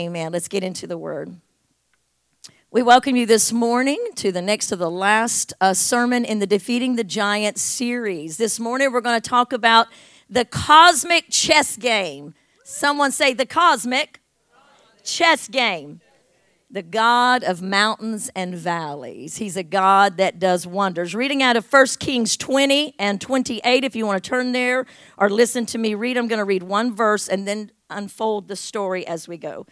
Amen. Let's get into the word. We welcome you this morning to the next to the last uh, sermon in the Defeating the Giant series. This morning we're going to talk about the cosmic chess game. Someone say the cosmic chess game. The God of mountains and valleys. He's a God that does wonders. Reading out of 1 Kings 20 and 28, if you want to turn there or listen to me read, I'm going to read one verse and then unfold the story as we go.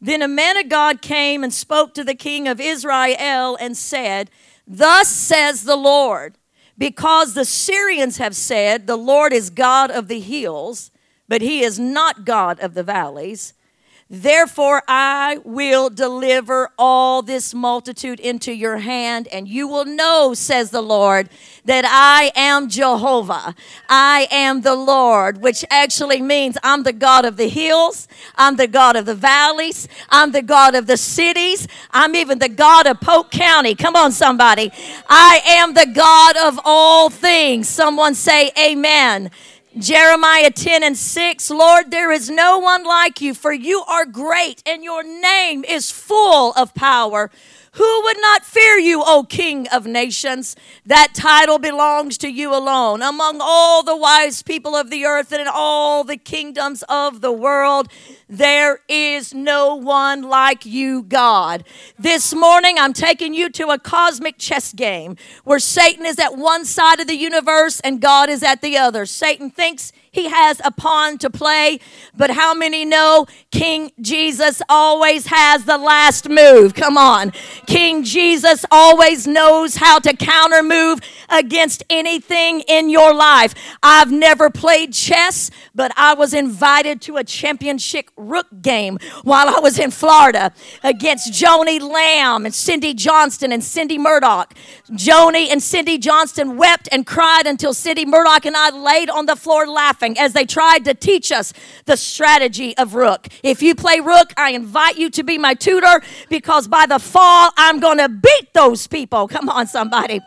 Then a man of God came and spoke to the king of Israel and said, Thus says the Lord, because the Syrians have said, The Lord is God of the hills, but he is not God of the valleys. Therefore, I will deliver all this multitude into your hand, and you will know, says the Lord, that I am Jehovah. I am the Lord, which actually means I'm the God of the hills, I'm the God of the valleys, I'm the God of the cities, I'm even the God of Polk County. Come on, somebody. I am the God of all things. Someone say, Amen. Jeremiah 10 and 6 Lord, there is no one like you, for you are great, and your name is full of power. Who would not fear you, O King of nations? That title belongs to you alone. Among all the wise people of the earth and in all the kingdoms of the world, there is no one like you, God. This morning, I'm taking you to a cosmic chess game where Satan is at one side of the universe and God is at the other. Satan thinks he has a pawn to play, but how many know King Jesus always has the last move? Come on. King Jesus always knows how to counter move against anything in your life. I've never played chess, but I was invited to a championship rook game while I was in Florida against Joni Lamb and Cindy Johnston and Cindy Murdoch. Joni and Cindy Johnston wept and cried until Cindy Murdoch and I laid on the floor laughing as they tried to teach us the strategy of rook. If you play rook, I invite you to be my tutor because by the fall, I'm going to beat those people. Come on, somebody.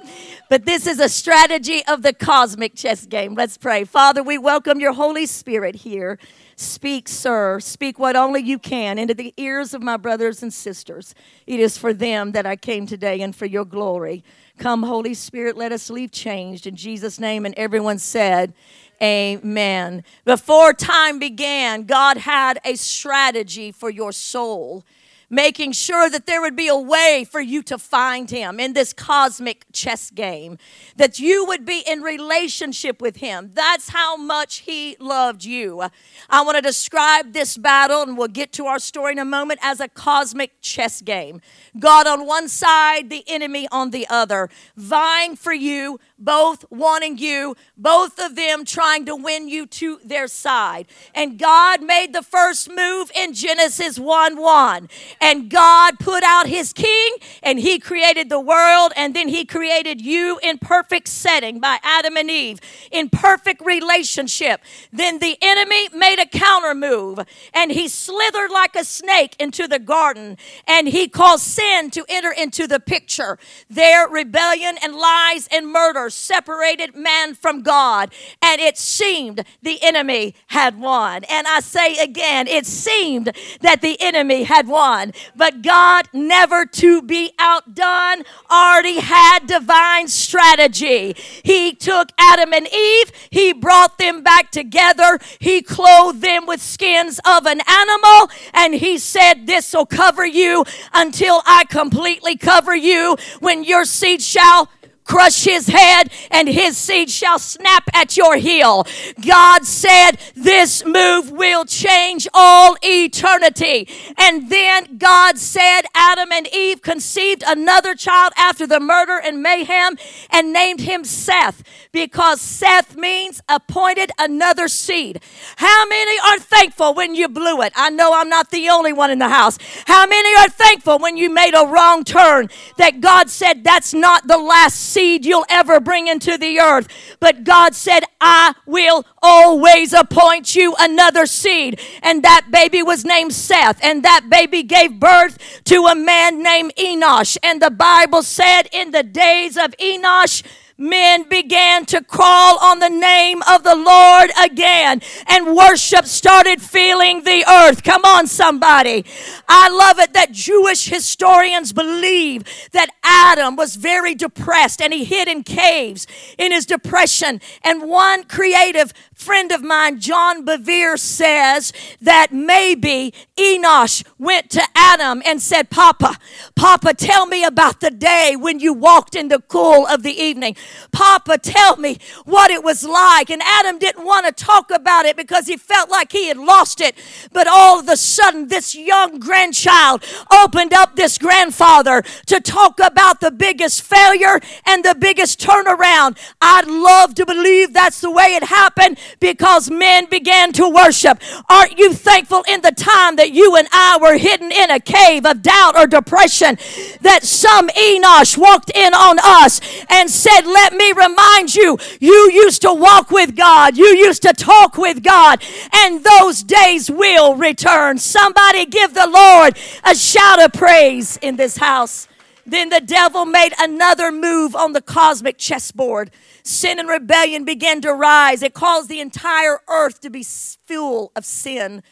But this is a strategy of the cosmic chess game. Let's pray. Father, we welcome your Holy Spirit here. Speak, sir. Speak what only you can into the ears of my brothers and sisters. It is for them that I came today and for your glory. Come, Holy Spirit, let us leave changed in Jesus' name. And everyone said, Amen. Before time began, God had a strategy for your soul making sure that there would be a way for you to find him in this cosmic chess game, that you would be in relationship with him. That's how much he loved you. I want to describe this battle, and we'll get to our story in a moment, as a cosmic chess game. God on one side, the enemy on the other, vying for you, both wanting you, both of them trying to win you to their side. And God made the first move in Genesis 1 1. And God put out his king and he created the world and then he created you in perfect setting by Adam and Eve in perfect relationship. Then the enemy made a counter move and he slithered like a snake into the garden and he caused sin to enter into the picture. Their rebellion and lies and murder separated man from God and it seemed the enemy had won. And I say again, it seemed that the enemy had won. But God, never to be outdone, already had divine strategy. He took Adam and Eve, He brought them back together, He clothed them with skins of an animal, and He said, This will cover you until I completely cover you. When your seed shall crush his head, and his seed shall snap at your heel. God said, This move will change all eternity. And then God said, Adam and Eve conceived another child after the murder and mayhem and named him Seth because Seth means appointed another seed. How many are thankful when you blew it? I know I'm not the only one in the house. How many are thankful when you made a wrong turn that God said that's not the last seed you'll ever bring into the earth? But God said, I will always appoint you another seed. And that baby was named Seth, and that baby gave birth to a man named Enosh. And the Bible said, in the days of Enosh, men began to call on the name of the Lord again, and worship started filling the earth. Come on, somebody. I love it that Jewish historians believe that Adam was very depressed and he hid in caves in his depression. And one creative friend of mine, John Bevere, says that maybe Enosh went to Adam and said, Papa, Papa, tell me about the day when you walked in the cool of the evening. Papa, tell me what it was like. And Adam didn't want to talk about it because he felt like he had lost it. But all of a sudden, this young grandchild opened up this grandfather to talk about the biggest failure and the biggest turnaround. I'd love to believe that's the way it happened because men began to worship. Aren't you thankful in the time that you and I were hidden in a cave of doubt or depression that some Enosh walked in on us and said, Let me remind you, you used to walk with God, you used to talk with God, and those days will return. Somebody give the Lord a shout of praise in this house. Then the devil made another move on the cosmic chessboard. Sin and rebellion began to rise. It caused the entire earth to be full of sin.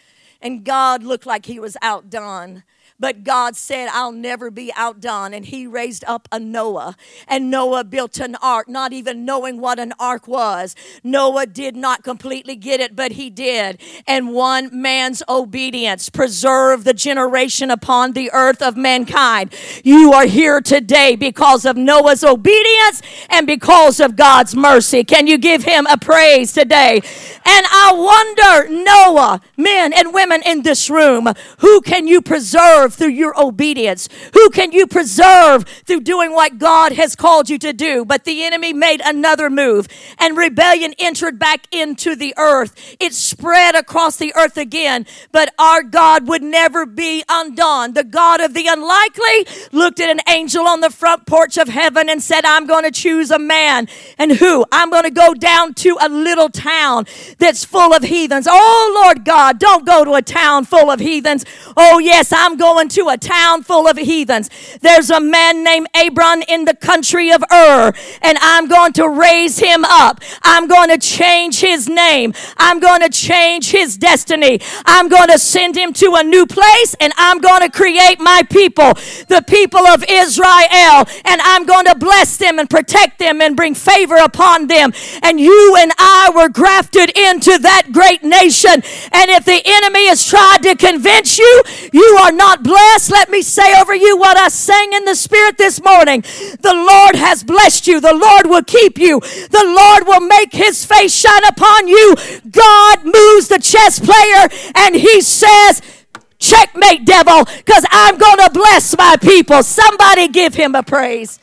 And God looked like he was outdone. But God said, I'll never be outdone. And he raised up a Noah. And Noah built an ark, not even knowing what an ark was. Noah did not completely get it, but he did. And one man's obedience preserved the generation upon the earth of mankind. You are here today because of Noah's obedience and because of God's mercy. Can you give him a praise today? And I wonder, Noah, men and women in this room, who can you preserve? Preserve through your obedience? Who can you preserve through doing what God has called you to do? But the enemy made another move and rebellion entered back into the earth. It spread across the earth again, but our God would never be undone. The God of the unlikely looked at an angel on the front porch of heaven and said, I'm going to choose a man. And who? I'm going to go down to a little town that's full of heathens. Oh, Lord God, don't go to a town full of heathens. Oh, yes, I'm going going to a town full of heathens. There's a man named Abram in the country of Ur, and I'm going to raise him up. I'm going to change his name. I'm going to change his destiny. I'm going to send him to a new place, and I'm going to create my people, the people of Israel, and I'm going to bless them and protect them and bring favor upon them. And you and I were grafted into that great nation. And if the enemy has tried to convince you, you are not blessed, let me say over you what I sang in the Spirit this morning. The Lord has blessed you. The Lord will keep you. The Lord will make his face shine upon you. God moves the chess player and he says, Checkmate, devil, because I'm going to bless my people. Somebody give him a praise.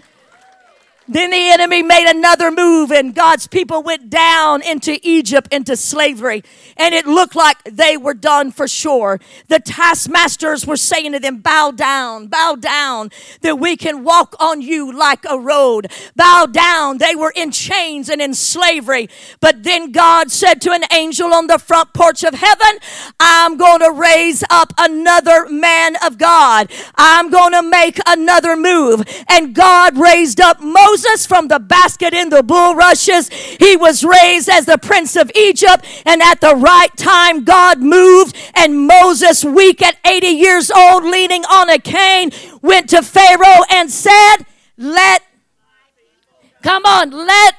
Then the enemy made another move, and God's people went down into Egypt into slavery. And it looked like they were done for sure. The taskmasters were saying to them, Bow down, bow down, that we can walk on you like a road. Bow down. They were in chains and in slavery. But then God said to an angel on the front porch of heaven, I'm going to raise up another man of God. I'm going to make another move. And God raised up Moses Moses from the basket in the bulrushes. He was raised as the prince of Egypt, and at the right time, God moved, and Moses, weak at 80 years old, leaning on a cane, went to Pharaoh and said, Let, come on, let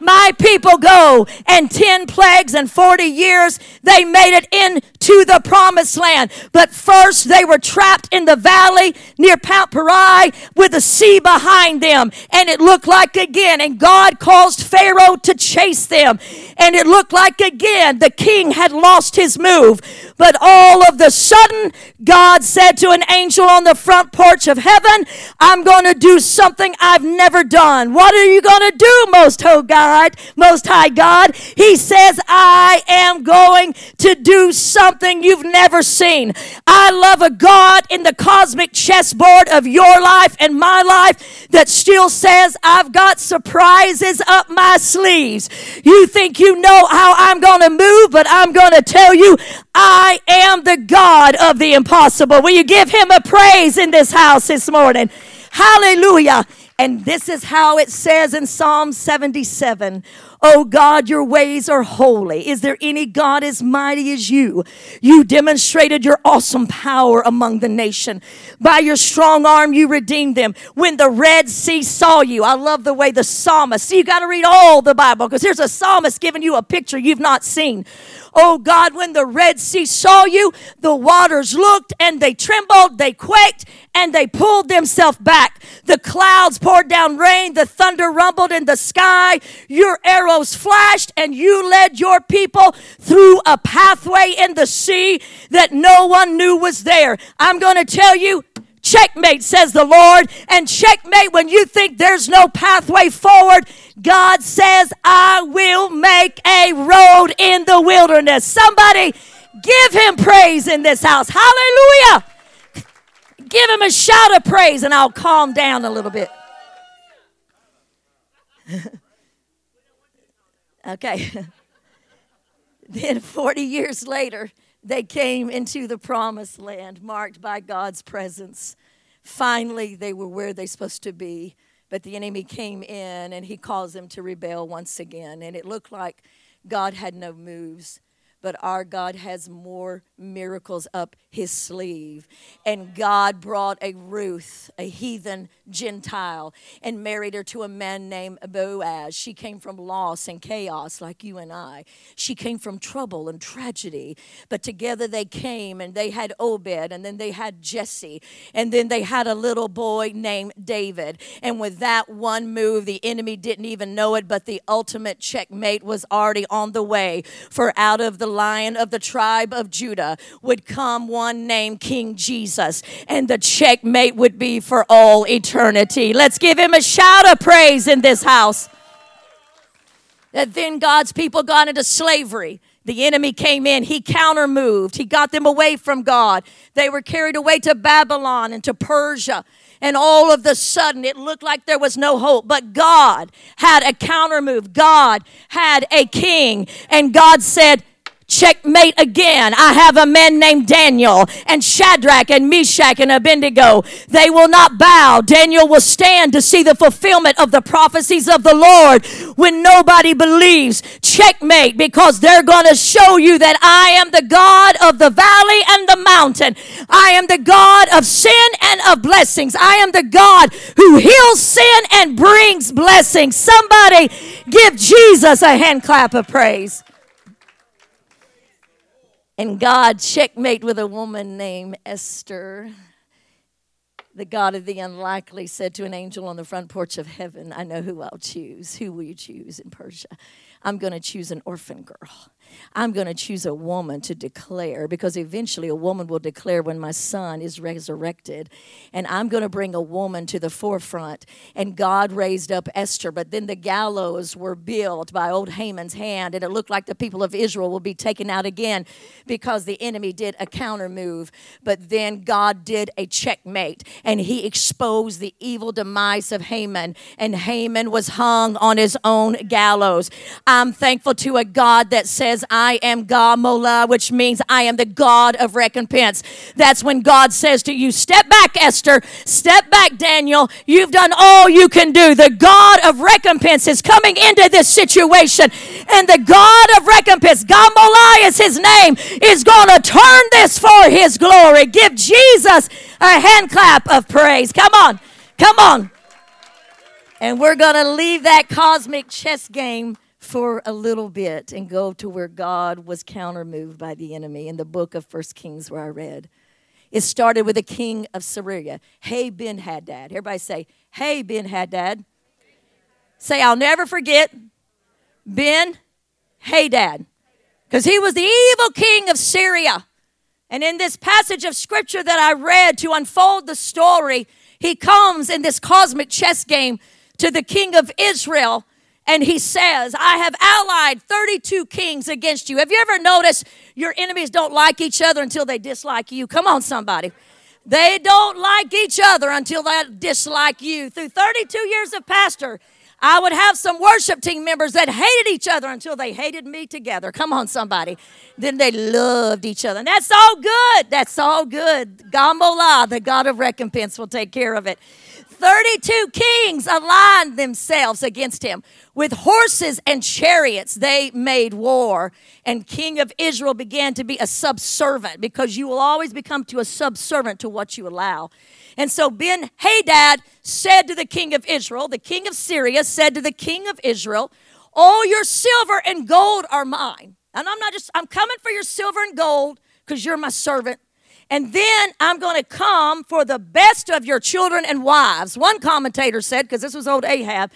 my people go. And 10 plagues and 40 years, they made it into the promised land. But first, they were trapped in the valley near Mount Perai with the sea behind them. And it looked like again, and God caused Pharaoh to chase them. And it looked like again, the king had lost his move. But all of the sudden, God said to an angel on the front porch of heaven, I'm going to do something I've never done. What are you going to do, Most High God? Most High God? He says, I am going to do something you've never seen. I love a God in the cosmic chessboard of your life and my life that still says, I've got surprises up my sleeves. You think you know how I'm going to move, but I'm going to tell you, I am the God of the impossible. Will you give him a praise in this house this morning? Hallelujah. And this is how it says in Psalm 77 Oh God, your ways are holy. Is there any God as mighty as you? You demonstrated your awesome power among the nation. By your strong arm, you redeemed them. When the Red Sea saw you, I love the way the psalmist, see, you got to read all the Bible because here's a psalmist giving you a picture you've not seen. Oh God, when the Red Sea saw you, the waters looked and they trembled, they quaked, and they pulled themselves back. The clouds poured down rain, the thunder rumbled in the sky, your arrows flashed, and you led your people through a pathway in the sea that no one knew was there. I'm going to tell you, Checkmate, says the Lord. And checkmate when you think there's no pathway forward. God says, I will make a road in the wilderness. Somebody give him praise in this house. Hallelujah. Give him a shout of praise and I'll calm down a little bit. okay. then 40 years later, they came into the promised land marked by God's presence. Finally, they were where they're supposed to be, but the enemy came in and he caused them to rebel once again. And it looked like God had no moves but our God has more miracles up his sleeve. And God brought a Ruth, a heathen Gentile, and married her to a man named Boaz. She came from loss and chaos like you and I. She came from trouble and tragedy. But together they came and they had Obed, and then they had Jesse, and then they had a little boy named David. And with that one move, the enemy didn't even know it, but the ultimate checkmate was already on the way. For out of the lion of the tribe of Judah would come one named King Jesus, and the checkmate would be for all eternity. Let's give him a shout of praise in this house. That then God's people got into slavery. The enemy came in, he countermoved, he got them away from God. They were carried away to Babylon and to Persia. And all of the sudden, it looked like there was no hope. But God had a countermove. God had a king. And God said, Checkmate again. I have a man named Daniel and Shadrach and Meshach and Abednego. They will not bow. Daniel will stand to see the fulfillment of the prophecies of the Lord when nobody believes. Checkmate because they're going to show you that I am the God of the valley and the mountain. I am the God of sin and of blessings. I am the God who heals sin and brings blessings. Somebody give Jesus a hand clap of praise. And God checkmate with a woman named Esther. The God of the unlikely said to an angel on the front porch of heaven, I know who I'll choose. Who will you choose in Persia? I'm going to choose an orphan girl. I'm going to choose a woman to declare because eventually a woman will declare when my son is resurrected. And I'm going to bring a woman to the forefront. And God raised up Esther, but then the gallows were built by old Haman's hand. And it looked like the people of Israel will be taken out again because the enemy did a counter move. But then God did a checkmate and he exposed the evil demise of Haman. And Haman was hung on his own gallows. I'm thankful to a God that says, I am God Mola, which means I am the God of recompense. That's when God says to you, Step back, Esther. Step back, Daniel. You've done all you can do. The God of recompense is coming into this situation. And the God of recompense, God Mola is his name, is going to turn this for his glory. Give Jesus a hand clap of praise. Come on. Come on. And we're going to leave that cosmic chess game for a little bit and go to where God was countermoved by the enemy in the book of First Kings where I read. It started with the king of Syria. Hey, Ben Hadad. Everybody say, Hey, Ben Hadad. Say, I'll never forget Ben Hadad. Because he was the evil king of Syria. And in this passage of scripture that I read to unfold the story, he comes in this cosmic chess game to the king of Israel and he says, I have allied 32 kings against you. Have you ever noticed your enemies don't like each other until they dislike you? Come on, somebody. They don't like each other until they dislike you. Through 32 years of pastor, I would have some worship team members that hated each other until they hated me together. Come on, somebody. Then they loved each other. And that's all good. That's all good. Gamola, the God of recompense, will take care of it. 32 kings aligned themselves against him. With horses and chariots, they made war. And King of Israel began to be a subservient because you will always become to a subservient to what you allow. And so Ben Hadad said to the king of Israel, the king of Syria said to the king of Israel, All your silver and gold are mine. And I'm not just, I'm coming for your silver and gold because you're my servant. And then I'm going to come for the best of your children and wives. One commentator said, because this was old Ahab,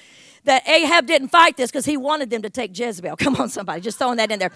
that Ahab didn't fight this because he wanted them to take Jezebel. Come on, somebody, just throwing that in there.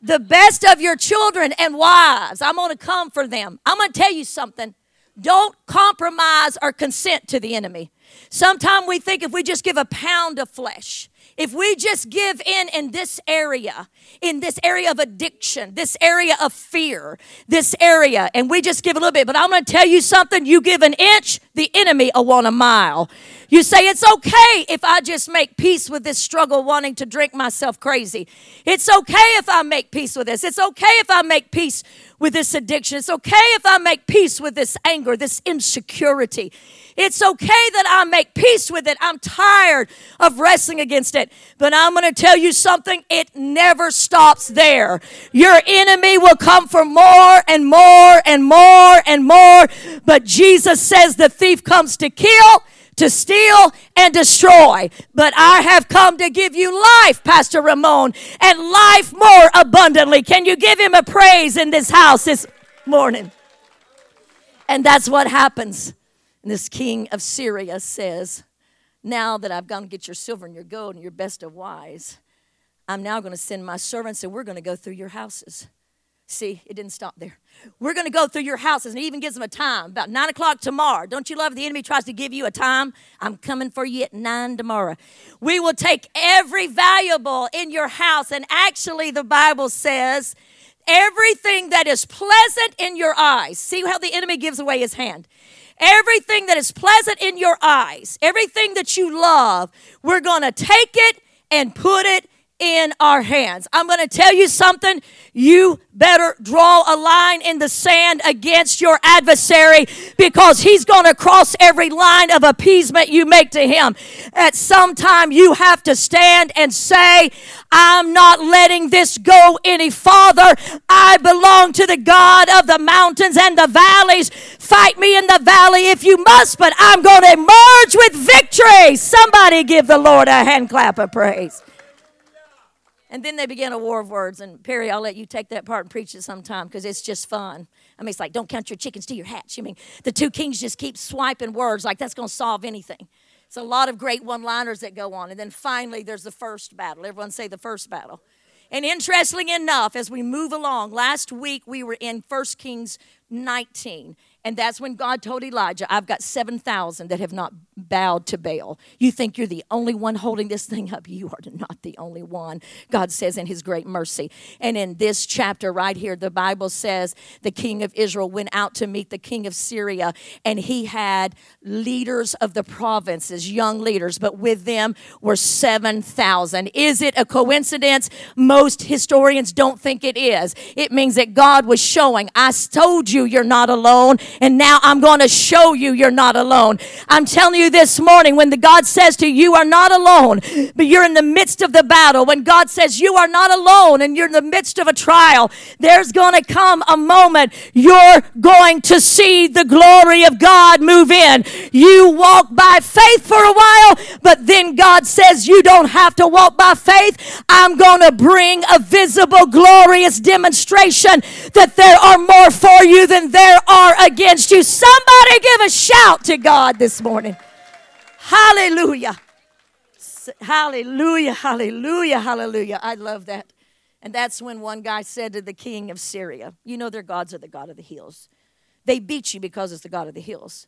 The best of your children and wives. I'm going to come for them. I'm going to tell you something. Don't compromise or consent to the enemy. Sometimes we think if we just give a pound of flesh, if we just give in in this area, in this area of addiction, this area of fear, this area, and we just give a little bit. But I'm going to tell you something you give an inch, the enemy will want a mile. You say, it's okay if I just make peace with this struggle wanting to drink myself crazy. It's okay if I make peace with this. It's okay if I make peace with this addiction. It's okay if I make peace with this anger, this insecurity. It's okay that I make peace with it. I'm tired of wrestling against it. But I'm going to tell you something, it never stops there. Your enemy will come for more and more and more and more. But Jesus says the thief comes to kill to steal and destroy. But I have come to give you life, Pastor Ramon, and life more abundantly. Can you give him a praise in this house this morning? And that's what happens. This king of Syria says, Now that I've gone to get your silver and your gold and your best of wise, I'm now going to send my servants and we're going to go through your houses. See, it didn't stop there. We're going to go through your houses, and he even gives them a time about nine o'clock tomorrow. Don't you love the enemy tries to give you a time? I'm coming for you at nine tomorrow. We will take every valuable in your house, and actually, the Bible says everything that is pleasant in your eyes. See how the enemy gives away his hand. Everything that is pleasant in your eyes, everything that you love, we're going to take it and put it in our hands. I'm going to tell you something. You better draw a line in the sand against your adversary because he's going to cross every line of appeasement you make to him. At some time, you have to stand and say, I'm not letting this go any farther. I belong to the God of the mountains and the valleys. Fight me in the valley if you must, but I'm going to emerge with victory. Somebody give the Lord a hand clap of praise. And then they began a war of words. And Perry, I'll let you take that part and preach it sometime because it's just fun. I mean, it's like, don't count your chickens to your hatch. I mean, the two kings just keep swiping words like that's going to solve anything. It's a lot of great one liners that go on. And then finally, there's the first battle. Everyone say the first battle. And interestingly enough, as we move along, last week we were in 1 Kings 19. And that's when God told Elijah, I've got 7,000 that have not bowed to Baal. You think you're the only one holding this thing up? You are not the only one, God says in his great mercy. And in this chapter right here, the Bible says the king of Israel went out to meet the king of Syria, and he had leaders of the provinces, young leaders, but with them were 7,000. Is it a coincidence? Most historians don't think it is. It means that God was showing, I told you you're not alone and now I'm going to show you you're not alone. I'm telling you this morning when the God says to you, you are not alone, but you're in the midst of the battle. When God says you are not alone and you're in the midst of a trial, there's going to come a moment you're going to see the glory of God move in. You walk by faith for a while, but then God says you don't have to walk by faith. I'm going to bring a visible, glorious demonstration that there are more for you than there are against against you. Somebody give a shout to God this morning. Hallelujah. Hallelujah, hallelujah, hallelujah. I love that. And that's when one guy said to the king of Syria, You know, their gods are the God of the hills. They beat you because it's the God of the hills.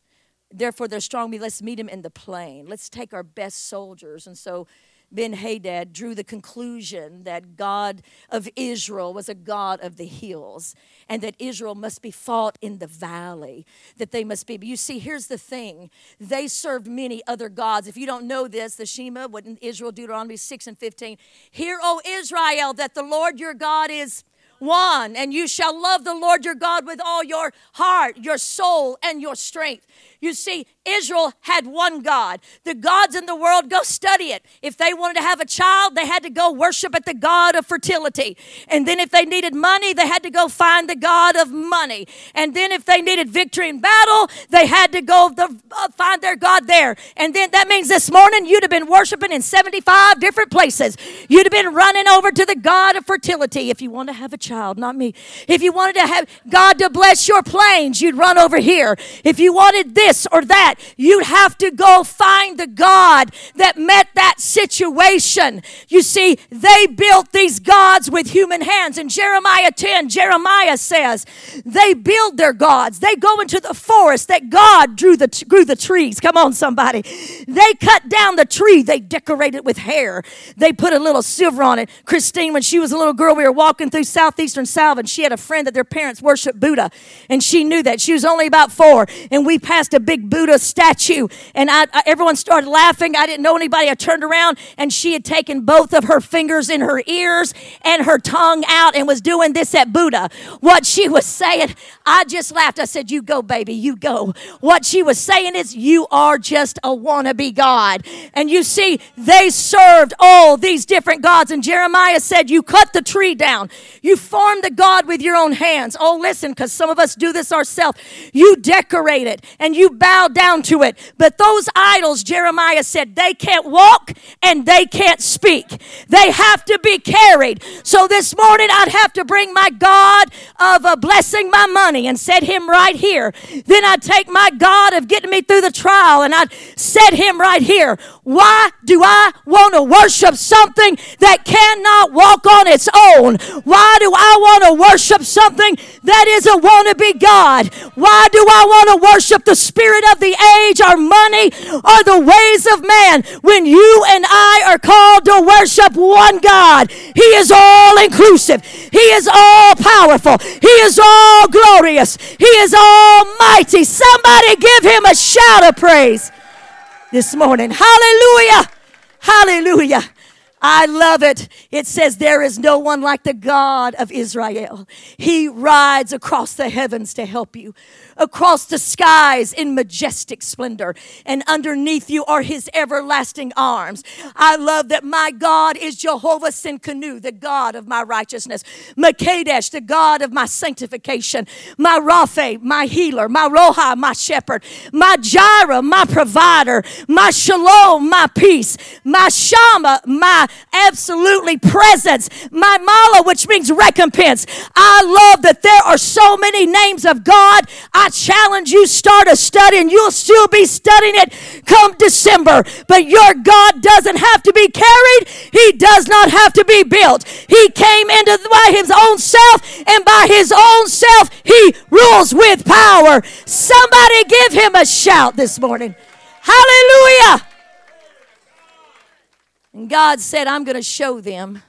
Therefore, they're strong. Let's meet him in the plain. Let's take our best soldiers. And so Ben Hadad drew the conclusion that God of Israel was a God of the hills and that Israel must be fought in the valley, that they must be. You see, here's the thing they served many other gods. If you don't know this, the Shema, what in Israel, Deuteronomy 6 and 15, Hear, O Israel, that the Lord your God is one. And you shall love the Lord your God with all your heart, your soul, and your strength. You see, Israel had one God. The gods in the world, go study it. If they wanted to have a child, they had to go worship at the God of fertility. And then if they needed money, they had to go find the God of money. And then if they needed victory in battle, they had to go the, uh, find their God there. And then that means this morning you'd have been worshiping in 75 different places. You'd have been running over to the God of fertility if you want to have a child, not me. If you wanted to have God to bless your planes, you'd run over here. If you wanted this, this or that. You'd have to go find the God that met that situation. You see, they built these gods with human hands. In Jeremiah 10, Jeremiah says, they build their gods. They go into the forest that God drew the, grew the trees. Come on, somebody. They cut down the tree. They decorate it with hair. They put a little silver on it. Christine, when she was a little girl, we were walking through southeastern Salve, and she had a friend that their parents worshiped Buddha, and she knew that. She was only about four, and we passed a big Buddha statue. And I, I, everyone started laughing. I didn't know anybody. I turned around and she had taken both of her fingers in her ears and her tongue out and was doing this at Buddha. What she was saying, I just laughed. I said, You go, baby, you go. What she was saying is, You are just a wannabe God. And you see, they served all these different gods. And Jeremiah said, You cut the tree down, you formed the God with your own hands. Oh, listen, because some of us do this ourselves. You decorate it and you bow down to it. But those idols, Jeremiah said, they can't walk and they can't speak. They have to be carried. So this morning I'd have to bring my God of uh, blessing my money and set him right here. Then I'd take my God of getting me through the trial and I'd set him right here. Why do I want to worship something that cannot walk on its own? Why do I want to worship something that is a wannabe God? Why do I want to worship the spirit of the age our money or the ways of man when you and I are called to worship one God? He is all inclusive. He is all powerful. He is all glorious. He is almighty. Somebody give him a shout of praise this morning. Hallelujah! Hallelujah! I love it. It says, There is no one like the God of Israel. He rides across the heavens to help you across the skies in majestic splendor, and underneath you are his everlasting arms. I love that my God is Jehovah Tsidkenu, the God of my righteousness, Makadesh, the God of my sanctification, my Rapha, my healer, my Roha, my shepherd, my Jireh, my provider, my Shalom, my peace, my Shammah, my absolutely presence, my Mala, which means recompense. I love that there are so many names of God. I challenge you, start a study, and you'll still be studying it come December. But your God doesn't have to be carried, He does not have to be built. He came into by His own self, and by His own self, He rules with power. Somebody give Him a shout this morning. Hallelujah! And God said, I'm going to show them.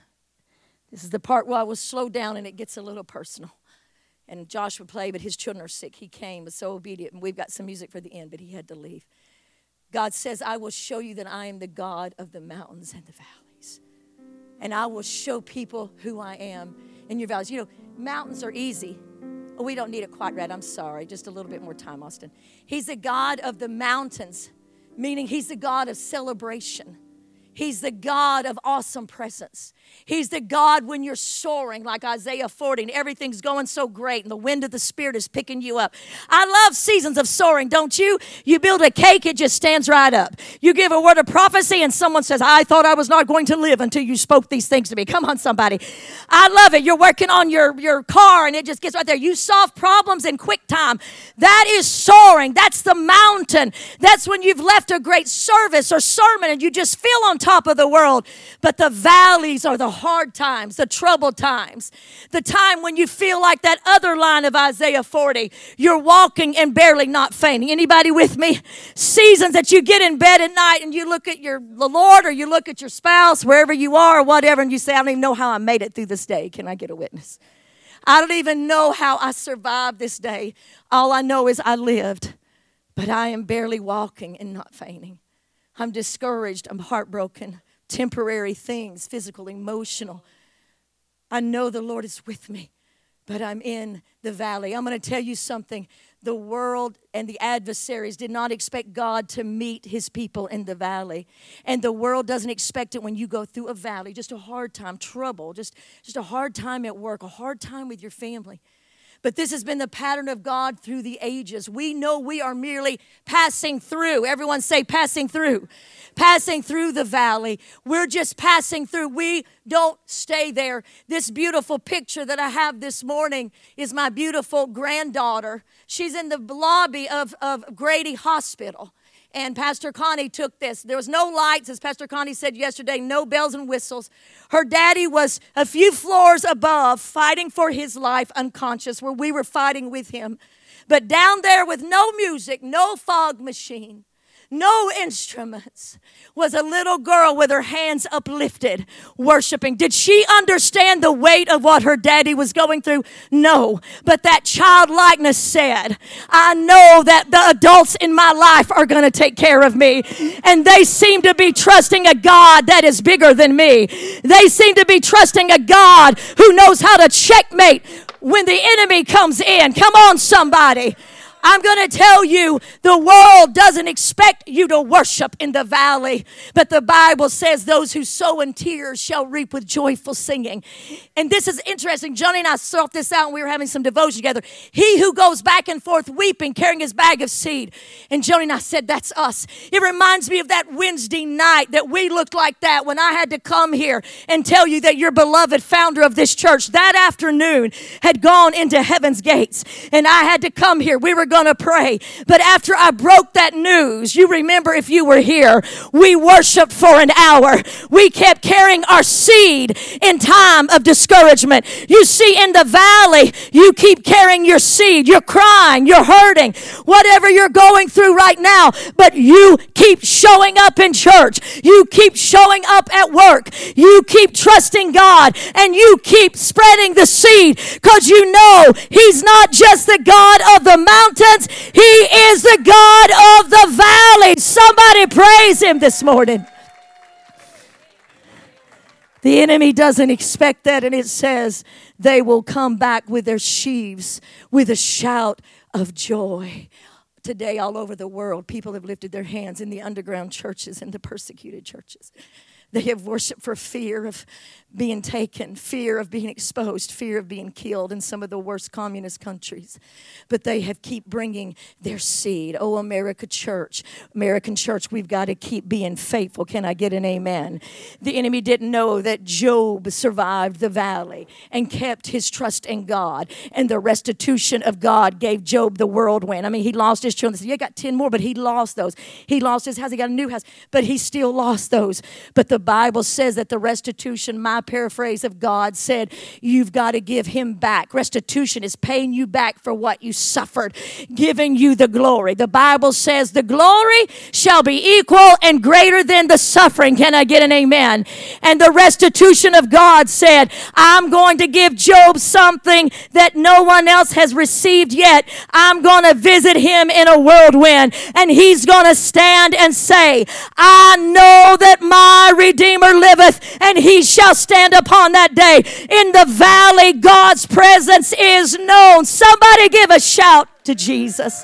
This is the part where I will slow down and it gets a little personal and Josh would play, but his children are sick. He came, was so obedient, and we've got some music for the end, but he had to leave. God says, I will show you that I am the God of the mountains and the valleys. And I will show people who I am in your valleys. You know, mountains are easy. Oh, we don't need it quite right. I'm sorry. Just a little bit more time, Austin. He's the God of the mountains, meaning he's the God of celebration. He's the God of awesome presence. He's the God when you're soaring, like Isaiah 40, and everything's going so great, and the wind of the Spirit is picking you up. I love seasons of soaring, don't you? You build a cake, it just stands right up. You give a word of prophecy, and someone says, I thought I was not going to live until you spoke these things to me. Come on, somebody. I love it. You're working on your, your car, and it just gets right there. You solve problems in quick time. That is soaring. That's the mountain. That's when you've left a great service or sermon, and you just feel on top of the world. But the valleys are the hard times, the troubled times, the time when you feel like that other line of Isaiah 40. You're walking and barely not fainting. Anybody with me? Seasons that you get in bed at night and you look at your the Lord or you look at your spouse, wherever you are or whatever, and you say, I don't even know how I made it through this day. Can I get a witness? I don't even know how I survived this day. All I know is I lived, but I am barely walking and not fainting. I'm discouraged. I'm heartbroken temporary things, physical, emotional. I know the Lord is with me. but I'm in the valley. I'm going to tell you something. The world and the adversaries did not expect God to meet his people in the valley. And the world doesn't expect it when you go through a valley, just a hard time, trouble, just, just a hard time at work, a hard time with your family. But this has been the pattern of God through the ages. We know we are merely passing through. Everyone say, passing through. Passing through the valley. We're just passing through. We don't stay there. This beautiful picture that I have this morning is my beautiful granddaughter. She's in the lobby of, of Grady Hospital and Pastor Connie took this. There was no lights, as Pastor Connie said yesterday, no bells and whistles. Her daddy was a few floors above, fighting for his life, unconscious, where we were fighting with him. But down there with no music, no fog machine, no instruments, was a little girl with her hands uplifted, worshiping. Did she understand the weight of what her daddy was going through? No. But that childlikeness said, I know that the adults in my life are going to take care of me. And they seem to be trusting a God that is bigger than me. They seem to be trusting a God who knows how to checkmate when the enemy comes in. Come on, somebody. I'm going to tell you the world doesn't expect you to worship in the valley, but the Bible says those who sow in tears shall reap with joyful singing. And this is interesting. Johnny and I sorted this out and we were having some devotion together. He who goes back and forth weeping, carrying his bag of seed. And Johnny and I said, That's us. It reminds me of that Wednesday night that we looked like that when I had to come here and tell you that your beloved founder of this church that afternoon had gone into heaven's gates. And I had to come here. We were going to pray. But after I broke that news, you remember if you were here, we worshiped for an hour. We kept carrying our seed in time of discouragement. You see, in the valley, you keep carrying your seed. You're crying, you're hurting, whatever you're going through right now, but you keep showing up in church. You keep showing up at work. You keep trusting God and you keep spreading the seed because you know He's not just the God of the mountain mountains. He is the God of the valley. Somebody praise him this morning. The enemy doesn't expect that, and it says they will come back with their sheaves with a shout of joy. Today, all over the world, people have lifted their hands in the underground churches and the persecuted churches. They have worshiped for fear of being taken, fear of being exposed, fear of being killed in some of the worst communist countries. But they have keep bringing their seed. Oh, America Church, American Church, we've got to keep being faithful. Can I get an amen? The enemy didn't know that Job survived the valley and kept his trust in God. And the restitution of God gave Job the whirlwind. I mean, he lost his children. He said, got 10 more, but he lost those. He lost his house. He got a new house, but he still lost those. But the Bible says that the restitution, my paraphrase of God said, You've got to give him back. Restitution is paying you back for what you suffered, giving you the glory. The Bible says, The glory shall be equal and greater than the suffering. Can I get an amen? And the restitution of God said, I'm going to give Job something that no one else has received yet. I'm going to visit him in a whirlwind, and he's going to stand and say, I know that my Redeemer liveth, and he shall stand stand upon that day. In the valley, God's presence is known. Somebody give a shout to Jesus.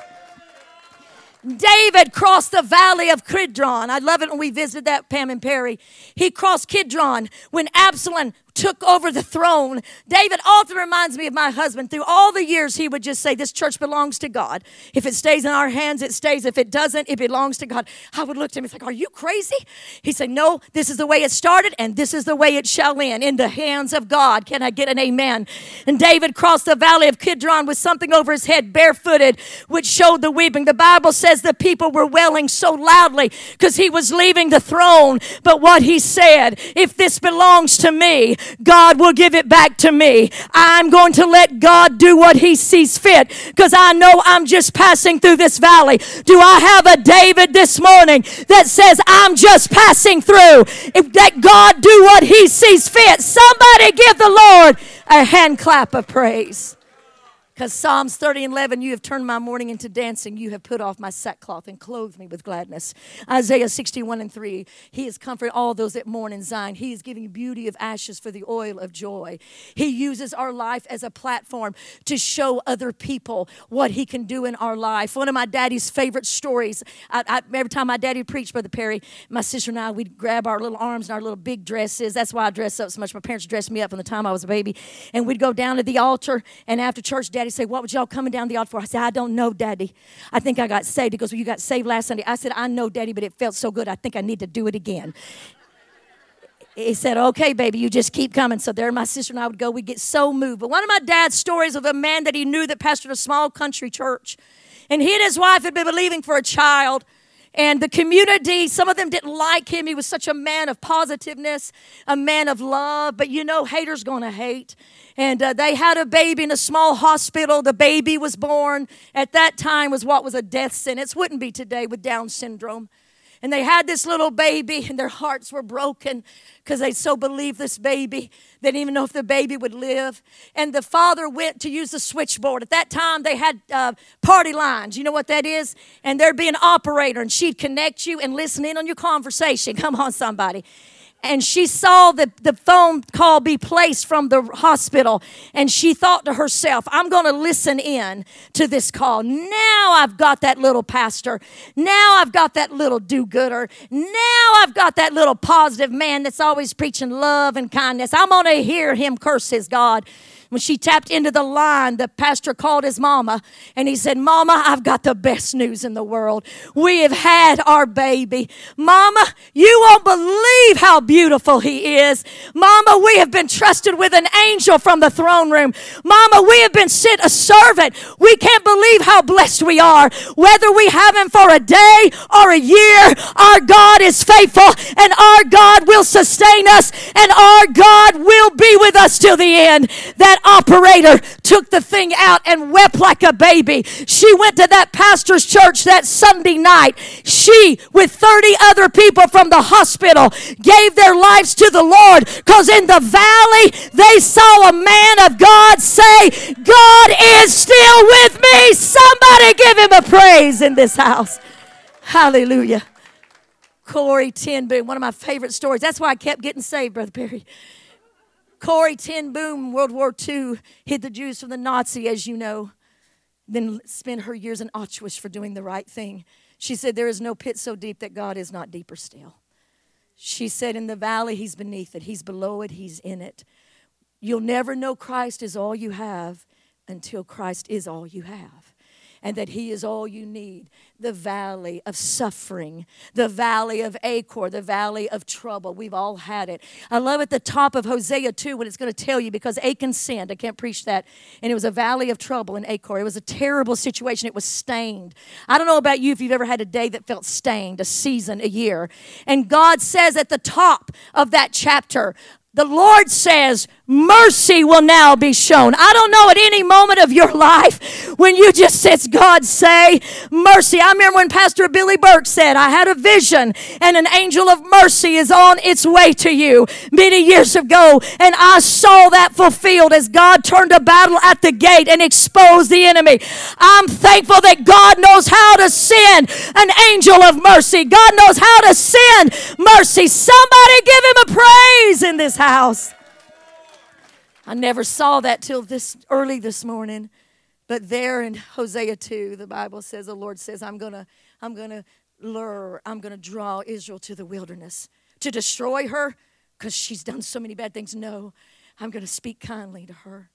David crossed the valley of Kidron. I love it when we visited that, Pam and Perry. He crossed Kidron when Absalom took over the throne. David often reminds me of my husband. Through all the years, he would just say, This church belongs to God. If it stays in our hands, it stays. If it doesn't, it belongs to God. I would look to him and say, Are you crazy? He said, No, this is the way it started, and this is the way it shall end in the hands of God. Can I get an amen? And David crossed the valley of Kidron with something over his head, barefooted, which showed the weeping. The Bible says the people were wailing so loudly because he was leaving the throne. But what he said, If this belongs to me, God will give it back to me. I'm going to let God do what He sees fit because I know I'm just passing through this valley. Do I have a David this morning that says, I'm just passing through? If let God do what He sees fit. Somebody give the Lord a hand clap of praise. Because Psalms 30 and 11, you have turned my mourning into dancing. You have put off my sackcloth and clothed me with gladness. Isaiah 61 and 3, He is comforting all those that mourn in Zion. He is giving beauty of ashes for the oil of joy. He uses our life as a platform to show other people what He can do in our life. One of my daddy's favorite stories, I, I, every time my daddy preached, Brother Perry, my sister and I, we'd grab our little arms and our little big dresses. That's why I dress up so much. My parents dressed me up from the time I was a baby. And we'd go down to the altar, and after church, daddy Daddy say, What was y'all coming down the aisle for? I said, I don't know, Daddy. I think I got saved. He goes, Well, you got saved last Sunday. I said, I know, Daddy, but it felt so good. I think I need to do it again. He said, Okay, baby, you just keep coming. So there my sister and I would go. We'd get so moved. But one of my dad's stories of a man that he knew that pastored a small country church. And he and his wife had been believing for a child. And the community, some of them didn't like him. He was such a man of positiveness, a man of love. But you know, haters gonna hate and uh, they had a baby in a small hospital. The baby was born. At that time was what was a death sentence. Wouldn't be today with Down syndrome. And they had this little baby, and their hearts were broken because they so believed this baby. They didn't even know if the baby would live. And the father went to use the switchboard. At that time, they had uh, party lines. You know what that is? And there'd be an operator, and she'd connect you and listen in on your conversation. Come on, somebody and she saw the, the phone call be placed from the hospital. And she thought to herself i'm going to listen in to this call. Now i've got that little pastor. Now i've got that little do-gooder. Now i've got that little positive man that's always preaching love and kindness. I'm going to hear him curse his god when she tapped into the line, the pastor called his mama and he said, Mama, I've got the best news in the world. We have had our baby. Mama, you won't believe how beautiful he is. Mama, we have been trusted with an angel from the throne room. Mama, we have been sent a servant. We can't believe how blessed we are. Whether we have him for a day or a year, our God is faithful and our God will sustain us and our God will be with us till the end. That that operator took the thing out and wept like a baby. She went to that pastor's church that Sunday night. She, with 30 other people from the hospital, gave their lives to the Lord because in the valley they saw a man of God say, God is still with me. Somebody give him a praise in this house. Hallelujah. Corrie ten Boom, one of my favorite stories. That's why I kept getting saved, Brother Perry. Corrie ten Boom, World War II, hid the Jews from the Nazi, as you know, then spent her years in Auschwitz for doing the right thing. She said, There is no pit so deep that God is not deeper still. She said, In the valley, He's beneath it, He's below it, He's in it. You'll never know Christ is all you have until Christ is all you have and that He is all you need. The valley of suffering, the valley of Achor, the valley of trouble. We've all had it. I love at the top of Hosea 2 what it's going to tell you because Achan sinned. I can't preach that. And it was a valley of trouble in Achor. It was a terrible situation. It was stained. I don't know about you if you've ever had a day that felt stained, a season, a year. And God says at the top of that chapter, the Lord says, mercy will now be shown. I don't know at any moment of your life when you just says, God say mercy. I remember when Pastor Billy Burke said, I had a vision and an angel of mercy is on its way to you many years ago. And I saw that fulfilled as God turned a battle at the gate and exposed the enemy. I'm thankful that God knows how to send an angel of mercy. God knows how to send mercy. Somebody give him a praise in this house. I never saw that till this early this morning. But there in Hosea 2, the Bible says, the Lord says, I'm gonna, I'm gonna lure, I'm gonna draw Israel to the wilderness to destroy her because she's done so many bad things. No, I'm gonna speak kindly to her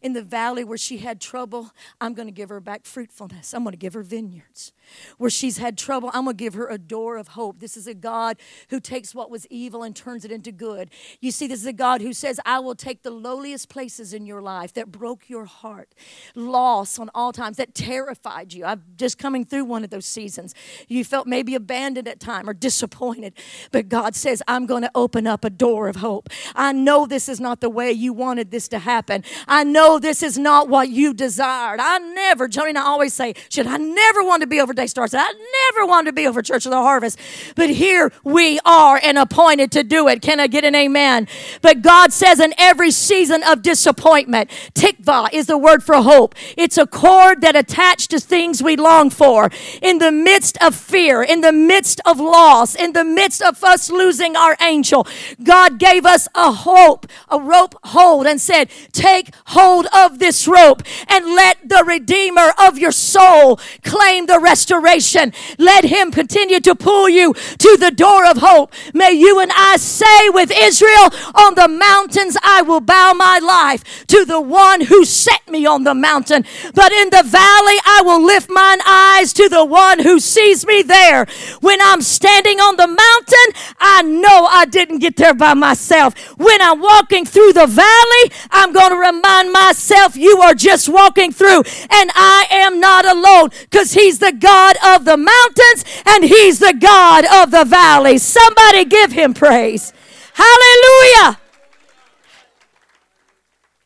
in the valley where she had trouble, I'm going to give her back fruitfulness. I'm going to give her vineyards. Where she's had trouble, I'm going to give her a door of hope. This is a God who takes what was evil and turns it into good. You see, this is a God who says, I will take the lowliest places in your life that broke your heart, loss on all times, that terrified you. I'm just coming through one of those seasons. You felt maybe abandoned at time or disappointed. But God says, I'm going to open up a door of hope. I know this is not the way you wanted this to happen. I know know this is not what you desired. I never, Joni and I always say, should I never want to be over Daystar? I never wanted to be over Church of the Harvest. But here we are and appointed to do it. Can I get an amen? But God says in every season of disappointment, tikva is the word for hope. It's a cord that attached to things we long for. In the midst of fear, in the midst of loss, in the midst of us losing our angel, God gave us a hope, a rope hold, and said, Take hold of this rope and let the Redeemer of your soul claim the restoration. Let him continue to pull you to the door of hope. May you and I say with Israel, On the mountains I will bow my life to the one who set me on the mountain. But in the valley I will lift mine eyes to the one who sees me there. When I'm standing on the mountain, I know I didn't get there by myself. When I'm walking through the valley, I'm going to remind myself you are just walking through and I am not alone because he's the God of the mountains and he's the God of the valleys. Somebody give him praise. Hallelujah.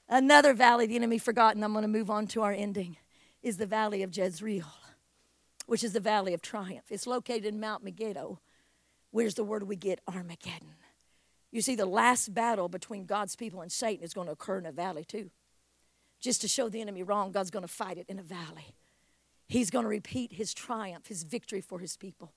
Another valley the enemy forgot, and I'm going to move on to our ending, is the valley of Jezreel, which is the valley of triumph. It's located in Mount Megiddo. Where's the word we get? Armageddon. You see, the last battle between God's people and Satan is going to occur in a valley, too. Just to show the enemy wrong, God's going to fight it in a valley. He's going to repeat his triumph, his victory for his people.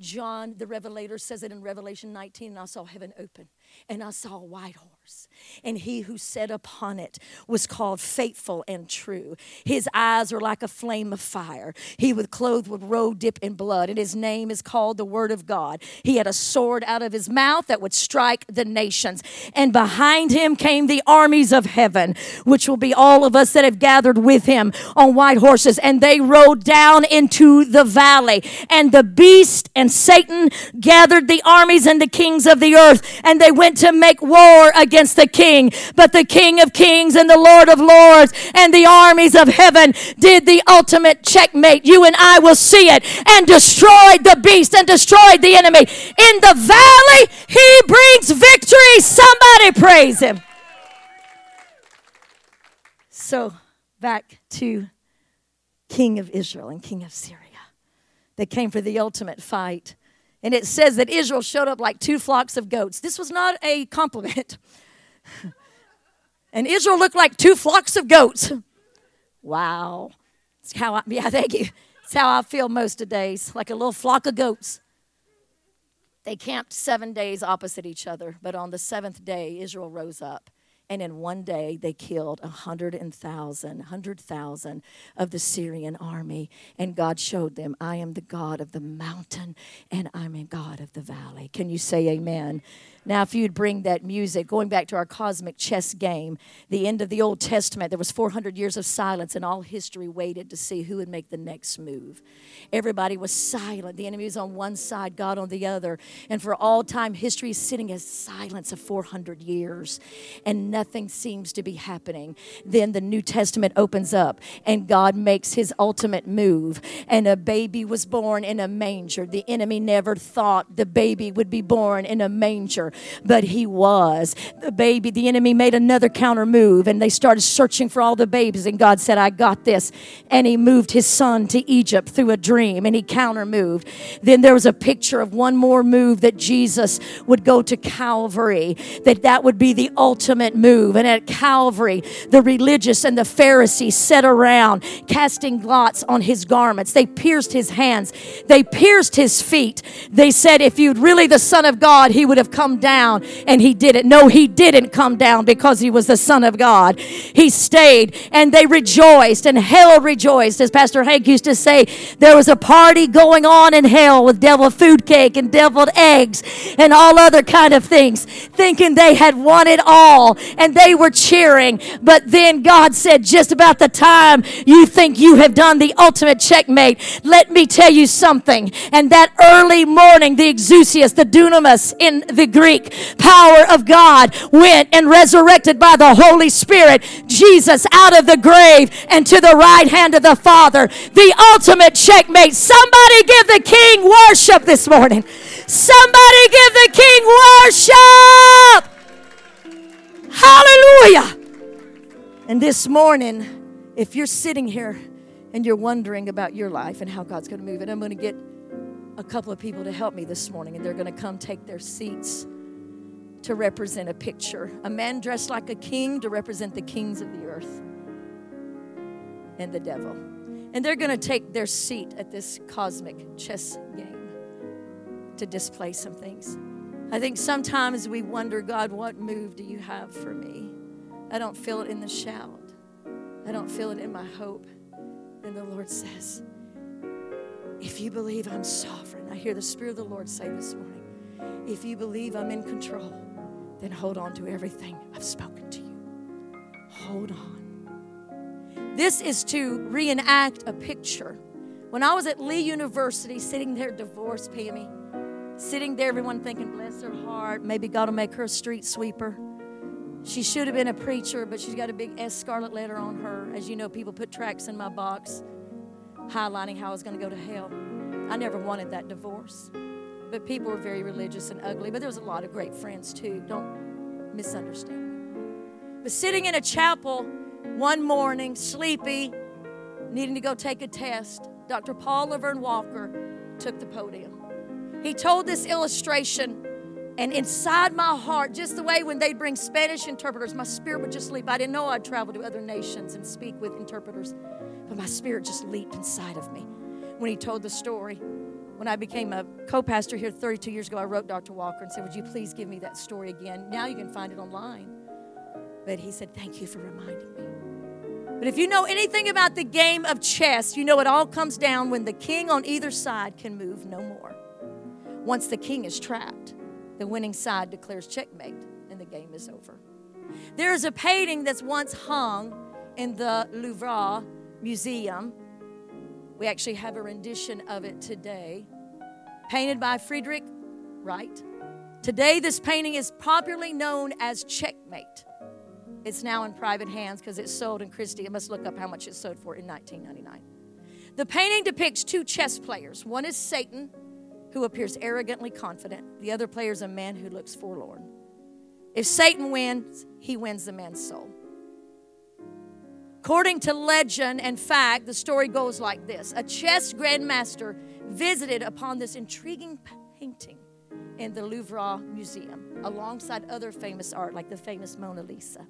John the Revelator says it in Revelation 19, and I saw heaven open, and I saw a white horse, and he who sat upon it was called faithful and true. His eyes are like a flame of fire. He was clothed with robe dipped in blood, and his name is called the Word of God. He had a sword out of his mouth that would strike the nations, and behind him came the armies of heaven, which will be all of us that have gathered with him on white horses, and they rode down into the valley, and the beast and Satan gathered the armies and the kings of the earth, and they went to make war against the king. But the King of kings and the Lord of lords and the armies of heaven did the ultimate checkmate. You and I will see it and destroyed the beast and destroyed the enemy. In the valley, he brings victory. Somebody praise him. So, back to King of Israel and King of Syria. They came for the ultimate fight. And it says that Israel showed up like two flocks of goats. This was not a compliment. and Israel looked like two flocks of goats. Wow. It's how I, yeah, thank you. It's how I feel most of days, like a little flock of goats. They camped seven days opposite each other, but on the seventh day, Israel rose up and in one day, they killed a hundred thousand, hundred thousand of the Syrian army. And God showed them, I am the God of the mountain and I'm a God of the valley. Can you say amen? Now, if you'd bring that music, going back to our cosmic chess game, the end of the Old Testament, there was 400 years of silence, and all history waited to see who would make the next move. Everybody was silent. The enemy was on one side, God on the other. And for all time, history is sitting in silence of 400 years, and nothing seems to be happening. Then the New Testament opens up, and God makes his ultimate move, and a baby was born in a manger. The enemy never thought the baby would be born in a manger but he was. The baby, the enemy made another counter move and they started searching for all the babies. And God said, I got this. And he moved his son to Egypt through a dream and he counter moved. Then there was a picture of one more move that Jesus would go to Calvary, that that would be the ultimate move. And at Calvary, the religious and the Pharisees sat around casting lots on his garments. They pierced his hands, they pierced his feet. They said, If you'd really the Son of God, he would have come down down and he did it. No, he didn't come down because he was the Son of God. He stayed and they rejoiced and hell rejoiced. As Pastor Hank used to say, there was a party going on in hell with devil food cake and deviled eggs and all other kind of things, thinking they had won it all and they were cheering. But then God said, just about the time you think you have done the ultimate checkmate, let me tell you something. And that early morning, the exousias, the dunamis in the Greek, power of God went and resurrected by the Holy Spirit Jesus out of the grave and to the right hand of the Father. The ultimate checkmate. Somebody give the King worship this morning. Somebody give the King worship. Hallelujah. And this morning, if you're sitting here and you're wondering about your life and how God's going to move it, I'm going to get a couple of people to help me this morning, and they're going to come take their seats to represent a picture. A man dressed like a king to represent the kings of the earth and the devil. And they're going to take their seat at this cosmic chess game to display some things. I think sometimes we wonder, God, what move do you have for me? I don't feel it in the shout. I don't feel it in my hope. And the Lord says, if you believe I'm sovereign, I hear the Spirit of the Lord say this morning, if you believe I'm in control, then hold on to everything I've spoken to you. Hold on. This is to reenact a picture. When I was at Lee University, sitting there divorced, Pammy, sitting there, everyone thinking, bless her heart, maybe God will make her a street sweeper. She should have been a preacher, but she's got a big S scarlet letter on her. As you know, people put tracks in my box highlighting how I was going to go to hell. I never wanted that divorce. But people were very religious and ugly. But there was a lot of great friends too. Don't misunderstand me. But sitting in a chapel one morning, sleepy, needing to go take a test, Dr. Paul Laverne Walker took the podium. He told this illustration and inside my heart, just the way when they'd bring Spanish interpreters, my spirit would just leap. I didn't know I'd travel to other nations and speak with interpreters, but my spirit just leaped inside of me when he told the story. When I became a co pastor here 32 years ago, I wrote Dr. Walker and said, Would you please give me that story again? Now you can find it online. But he said, Thank you for reminding me. But if you know anything about the game of chess, you know it all comes down when the king on either side can move no more. Once the king is trapped, the winning side declares checkmate and the game is over. There is a painting that's once hung in the Louvre Museum. We actually have a rendition of it today, painted by Friedrich Wright. Today, this painting is popularly known as Checkmate. It's now in private hands because it's sold in Christie. I must look up how much it sold for in 1999. The painting depicts two chess players. One is Satan, who appears arrogantly confident. The other player is a man who looks forlorn. If Satan wins, he wins the man's soul. According to legend and fact, the story goes like this A chess grandmaster visited upon this intriguing painting in the Louvre Museum alongside other famous art like the famous Mona Lisa.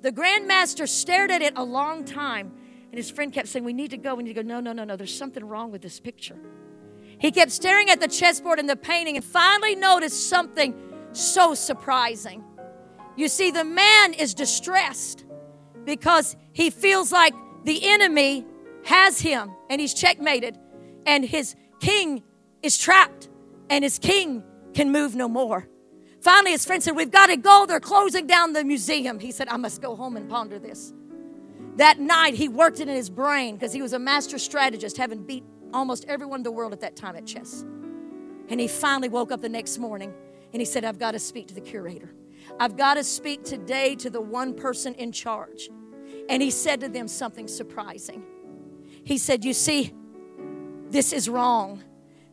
The grandmaster stared at it a long time, and his friend kept saying, We need to go. We need to go. No, no, no, no. There's something wrong with this picture. He kept staring at the chessboard and the painting and finally noticed something so surprising. You see, the man is distressed because he feels like the enemy has him and he's checkmated, and his king is trapped, and his king can move no more. Finally, his friend said, We've got to go. They're closing down the museum. He said, I must go home and ponder this. That night, he worked it in his brain because he was a master strategist, having beat almost everyone in the world at that time at chess. And he finally woke up the next morning and he said, I've got to speak to the curator. I've got to speak today to the one person in charge. And he said to them something surprising. He said, You see, this is wrong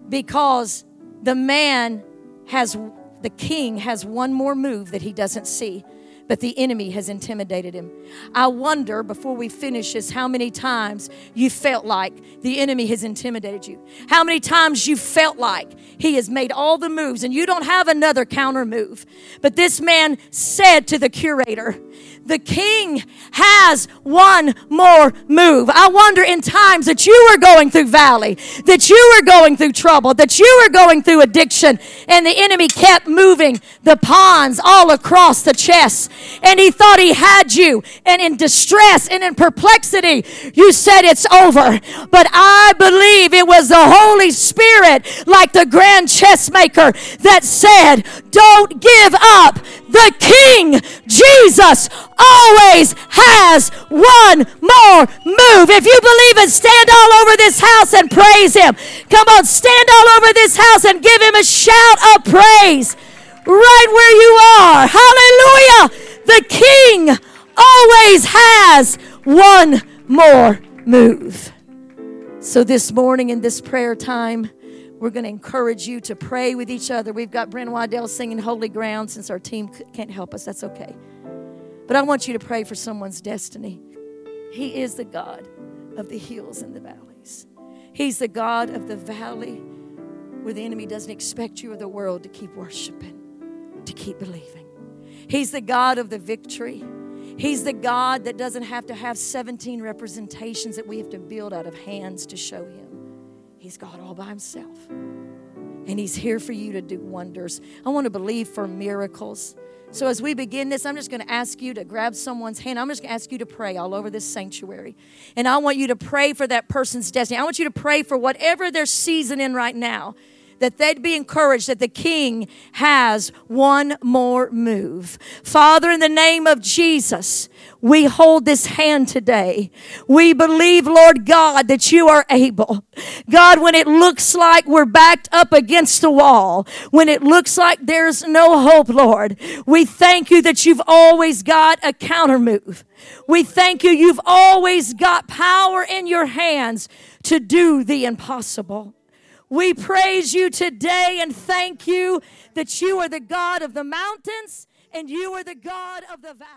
because the man has, the king has one more move that he doesn't see but the enemy has intimidated him. I wonder, before we finish this, how many times you felt like the enemy has intimidated you. How many times you felt like he has made all the moves and you don't have another counter move. But this man said to the curator, the king has one more move. I wonder in times that you were going through valley, that you were going through trouble, that you were going through addiction, and the enemy kept moving the pawns all across the chess. And he thought he had you, and in distress and in perplexity, you said it's over. But I believe it was the Holy Spirit, like the grand chess maker, that said, Don't give up. The King, Jesus, always has one more move. If you believe it, stand all over this house and praise Him. Come on, stand all over this house and give Him a shout of praise right where you are. Hallelujah. The King always has one more move. So, this morning in this prayer time, we're going to encourage you to pray with each other. We've got Brent Waddell singing Holy Ground since our team can't help us. That's okay. But I want you to pray for someone's destiny. He is the God of the hills and the valleys. He's the God of the valley where the enemy doesn't expect you or the world to keep worshiping, to keep believing. He's the God of the victory. He's the God that doesn't have to have 17 representations that we have to build out of hands to show Him. He's God all by Himself. And He's here for you to do wonders. I want to believe for miracles. So, as we begin this, I'm just going to ask you to grab someone's hand. I'm just going to ask you to pray all over this sanctuary. And I want you to pray for that person's destiny. I want you to pray for whatever they're season in right now that they'd be encouraged that the king has one more move. Father, in the name of Jesus, we hold this hand today. We believe, Lord God, that you are able. God, when it looks like we're backed up against the wall, when it looks like there's no hope, Lord, we thank you that you've always got a counter move. We thank you, you've always got power in your hands to do the impossible. We praise you today and thank you that you are the God of the mountains and you are the God of the valley.